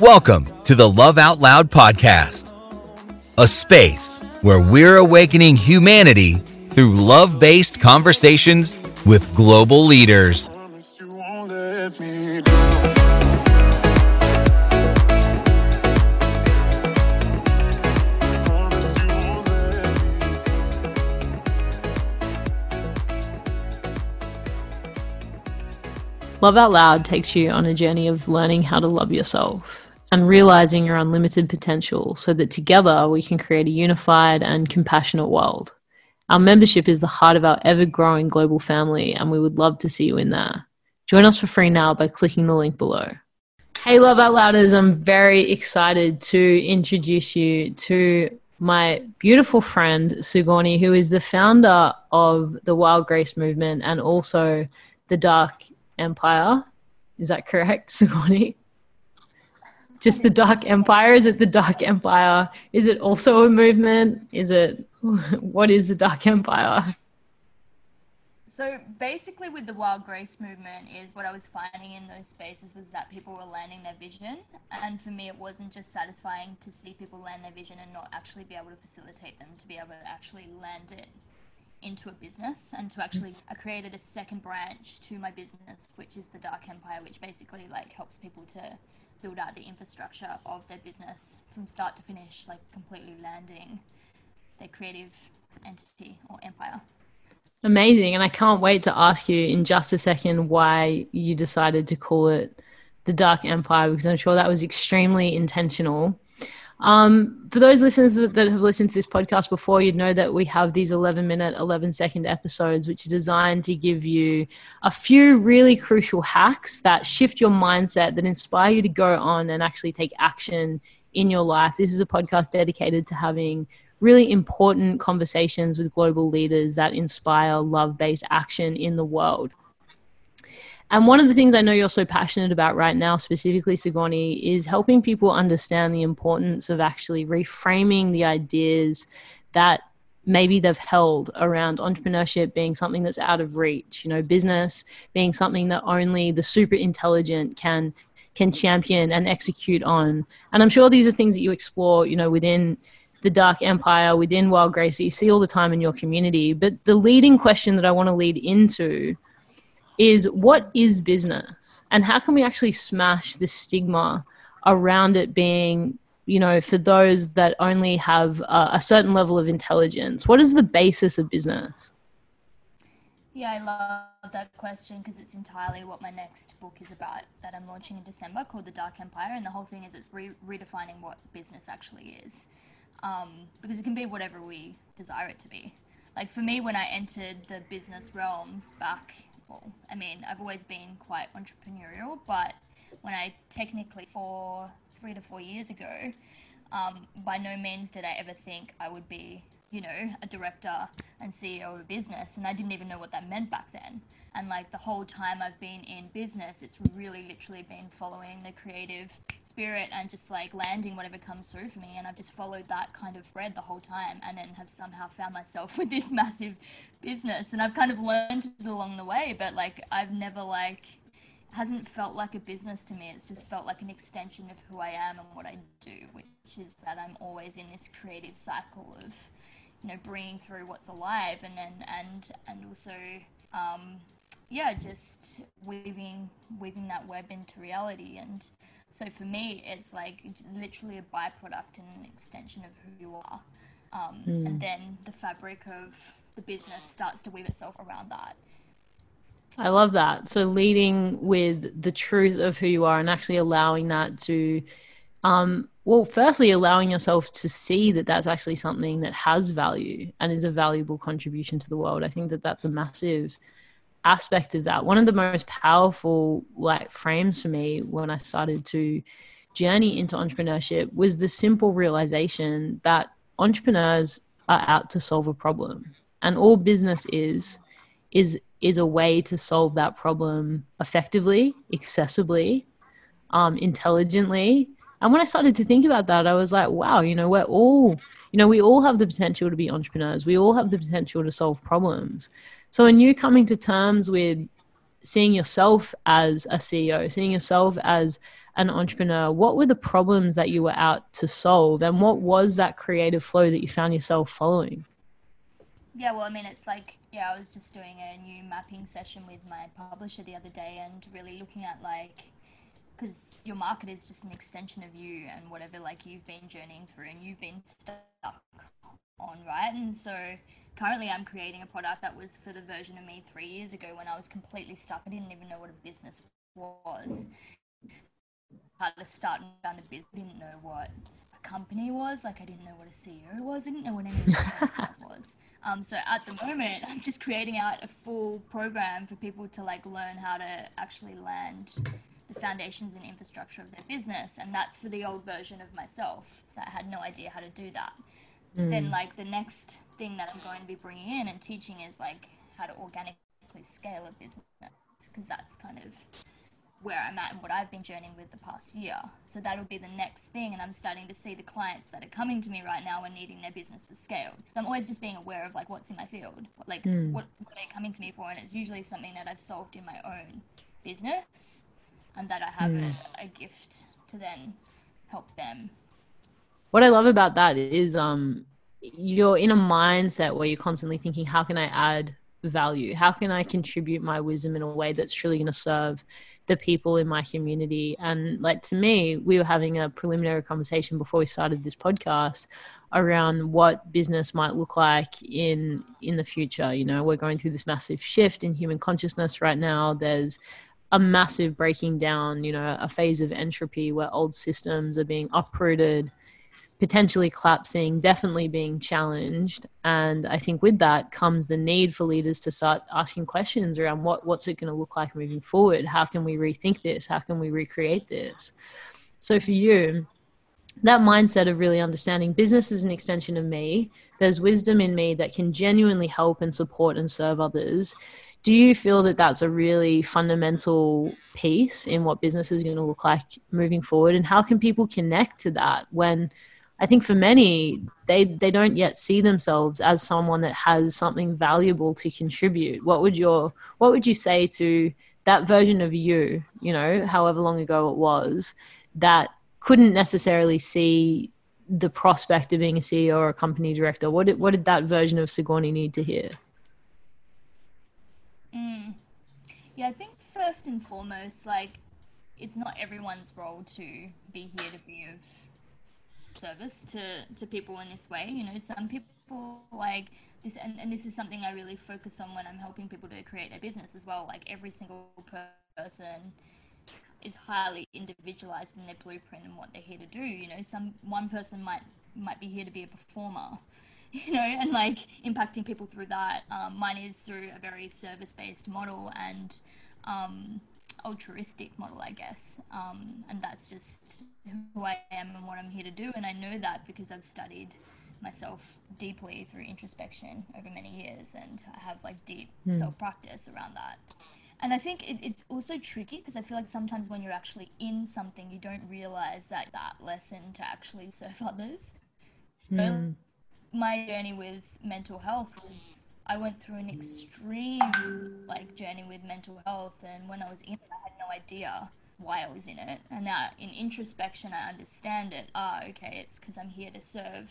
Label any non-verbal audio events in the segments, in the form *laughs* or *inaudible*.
Welcome to the Love Out Loud podcast, a space where we're awakening humanity through love based conversations with global leaders. Love Out Loud takes you on a journey of learning how to love yourself and realizing your unlimited potential so that together we can create a unified and compassionate world. Our membership is the heart of our ever growing global family, and we would love to see you in there. Join us for free now by clicking the link below. Hey, Love Out Louders, I'm very excited to introduce you to my beautiful friend Sigourney, who is the founder of the Wild Grace movement and also the Dark Empire. Is that correct, *laughs* Sigourney? Just the Dark Empire? Is it the Dark Empire? Is it also a movement? Is it *laughs* what is the Dark Empire? So basically, with the Wild Grace movement, is what I was finding in those spaces was that people were landing their vision, and for me, it wasn't just satisfying to see people land their vision and not actually be able to facilitate them to be able to actually land it into a business and to actually I created a second branch to my business which is the Dark Empire which basically like helps people to build out the infrastructure of their business from start to finish like completely landing their creative entity or empire. Amazing and I can't wait to ask you in just a second why you decided to call it the Dark Empire because I'm sure that was extremely intentional um, for those listeners that, that have listened to this podcast before, you'd know that we have these 11 minute, 11 second episodes, which are designed to give you a few really crucial hacks that shift your mindset, that inspire you to go on and actually take action in your life. This is a podcast dedicated to having really important conversations with global leaders that inspire love based action in the world. And one of the things I know you're so passionate about right now, specifically Sigourney, is helping people understand the importance of actually reframing the ideas that maybe they've held around entrepreneurship being something that's out of reach, you know, business being something that only the super intelligent can can champion and execute on. And I'm sure these are things that you explore, you know, within the Dark Empire, within Wild Grace, that you see all the time in your community. But the leading question that I want to lead into is what is business? And how can we actually smash the stigma around it being you know for those that only have a, a certain level of intelligence? What is the basis of business? Yeah i love that question because it's entirely what my next book is about that i'm launching in december called the dark empire and the whole thing is it's re- redefining what business actually is. Um, because it can be whatever we desire it to be. Like for me when i entered the business realms back well, I mean, I've always been quite entrepreneurial, but when I technically for three to four years ago, um, by no means did I ever think I would be, you know, a director and CEO of a business, and I didn't even know what that meant back then. And like the whole time I've been in business, it's really literally been following the creative spirit and just like landing whatever comes through for me. And I've just followed that kind of thread the whole time and then have somehow found myself *laughs* with this massive business. And I've kind of learned it along the way, but like I've never like, hasn't felt like a business to me. It's just felt like an extension of who I am and what I do, which is that I'm always in this creative cycle of, you know, bringing through what's alive and then and and also um, yeah, just weaving weaving that web into reality. And so for me, it's like literally a byproduct and an extension of who you are. Um, mm. And then the fabric of the business starts to weave itself around that. I love that. So leading with the truth of who you are and actually allowing that to, um, well, firstly, allowing yourself to see that that's actually something that has value and is a valuable contribution to the world. I think that that's a massive aspect of that. One of the most powerful like frames for me when I started to journey into entrepreneurship was the simple realization that entrepreneurs are out to solve a problem. And all business is is is a way to solve that problem effectively, accessibly, um, intelligently. And when I started to think about that, I was like, wow, you know, we're all, you know, we all have the potential to be entrepreneurs. We all have the potential to solve problems. So, in you coming to terms with seeing yourself as a CEO, seeing yourself as an entrepreneur, what were the problems that you were out to solve? And what was that creative flow that you found yourself following? Yeah, well, I mean, it's like, yeah, I was just doing a new mapping session with my publisher the other day and really looking at like, because your market is just an extension of you and whatever like you've been journeying through and you've been stuck on, right? And so currently I'm creating a product that was for the version of me three years ago when I was completely stuck. I didn't even know what a business was. How to start and run a business, I didn't know what a company was. Like I didn't know what a CEO was. I didn't know what any of that stuff *laughs* was. Um, so at the moment, I'm just creating out a full program for people to like learn how to actually land the foundations and infrastructure of their business and that's for the old version of myself that had no idea how to do that mm. then like the next thing that i'm going to be bringing in and teaching is like how to organically scale a business because that's kind of where i'm at and what i've been journeying with the past year so that'll be the next thing and i'm starting to see the clients that are coming to me right now and needing their businesses scaled so i'm always just being aware of like what's in my field like mm. what, what are they coming to me for and it's usually something that i've solved in my own business and that I have mm. a, a gift to then help them. What I love about that is um you're in a mindset where you're constantly thinking, how can I add value? How can I contribute my wisdom in a way that's truly going to serve the people in my community? And like to me, we were having a preliminary conversation before we started this podcast around what business might look like in in the future. You know, we're going through this massive shift in human consciousness right now. There's a massive breaking down, you know, a phase of entropy where old systems are being uprooted, potentially collapsing, definitely being challenged. And I think with that comes the need for leaders to start asking questions around what, what's it going to look like moving forward? How can we rethink this? How can we recreate this? So for you, that mindset of really understanding business is an extension of me. There's wisdom in me that can genuinely help and support and serve others do you feel that that's a really fundamental piece in what business is going to look like moving forward? And how can people connect to that when i think for many they they don't yet see themselves as someone that has something valuable to contribute? What would your what would you say to that version of you you know however long ago it was that couldn't necessarily see the prospect of being a ceo or a company director? What did, what did that version of sigourney need to hear Mm. Yeah, I think first and foremost, like, it's not everyone's role to be here to be of service to, to people in this way. You know, some people like this, and, and this is something I really focus on when I'm helping people to create their business as well. Like, every single person is highly individualized in their blueprint and what they're here to do. You know, some one person might might be here to be a performer *laughs* you know, and like impacting people through that. Um, mine is through a very service based model and um, altruistic model, I guess. Um, and that's just who I am and what I'm here to do. And I know that because I've studied myself deeply through introspection over many years and I have like deep mm. self practice around that. And I think it, it's also tricky because I feel like sometimes when you're actually in something, you don't realize that that lesson to actually serve others. Mm my journey with mental health was I went through an extreme like journey with mental health and when I was in it I had no idea why I was in it. And now in introspection I understand it. Ah okay it's because I'm here to serve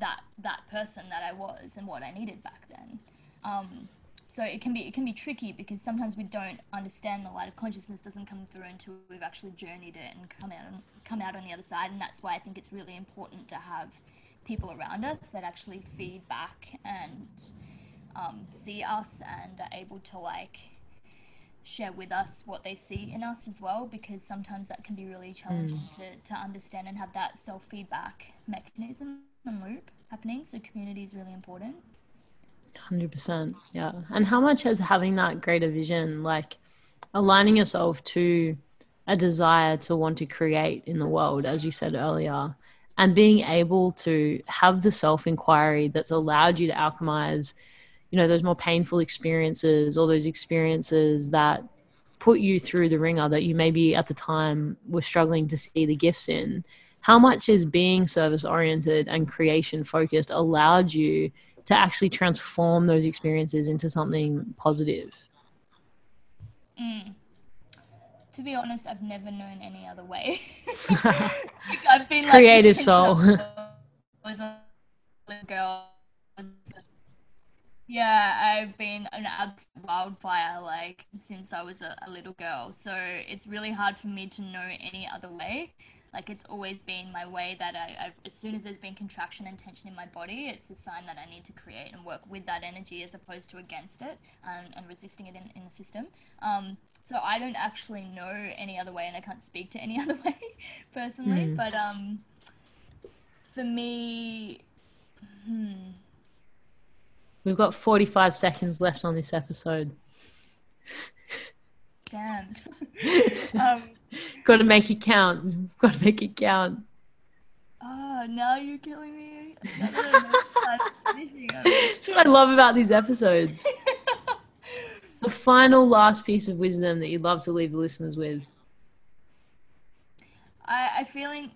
that that person that I was and what I needed back then. Um, so it can be it can be tricky because sometimes we don't understand the light of consciousness doesn't come through until we've actually journeyed it and come out on, come out on the other side. And that's why I think it's really important to have people around us that actually feed back and um, see us and are able to like share with us what they see in us as well because sometimes that can be really challenging mm. to, to understand and have that self feedback mechanism and loop happening. So community is really important. 100% yeah. And how much has having that greater vision like aligning yourself to a desire to want to create in the world as you said earlier and being able to have the self inquiry that's allowed you to alchemize you know those more painful experiences or those experiences that put you through the ringer that you maybe at the time were struggling to see the gifts in how much is being service oriented and creation focused allowed you to actually transform those experiences into something positive Mm. To be honest, I've never known any other way. *laughs* *laughs* I've been like Creative soul. I *laughs* was a little girl. Yeah, I've been an absolute wildfire like since I was a, a little girl. So it's really hard for me to know any other way. Like it's always been my way that I, I've, as soon as there's been contraction and tension in my body, it's a sign that I need to create and work with that energy as opposed to against it and, and resisting it in, in the system. Um, so I don't actually know any other way, and I can't speak to any *laughs* other way personally. Mm. But um, for me, hmm, We've got 45 seconds left on this episode. *laughs* Damn. *laughs* um, Got to make it count. Got to make it count. oh, now you're killing me. Now that I know that it's finishing, I'm- That's what I love about these episodes. The final last piece of wisdom that you'd love to leave the listeners with. I, I feeling,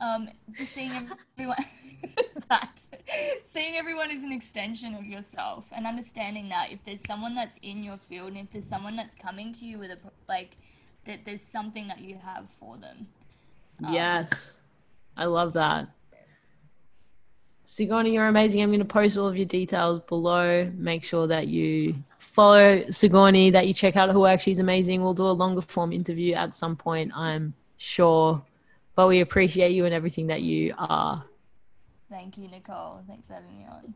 um, just seeing everyone *laughs* that seeing everyone as an extension of yourself and understanding that if there's someone that's in your field and if there's someone that's coming to you with a like that there's something that you have for them. Yes. I love that. Sigourney, you're amazing. I'm going to post all of your details below. Make sure that you follow Sigourney, that you check out her work. She's amazing. We'll do a longer form interview at some point, I'm sure. But we appreciate you and everything that you are. Thank you, Nicole. Thanks for having me on.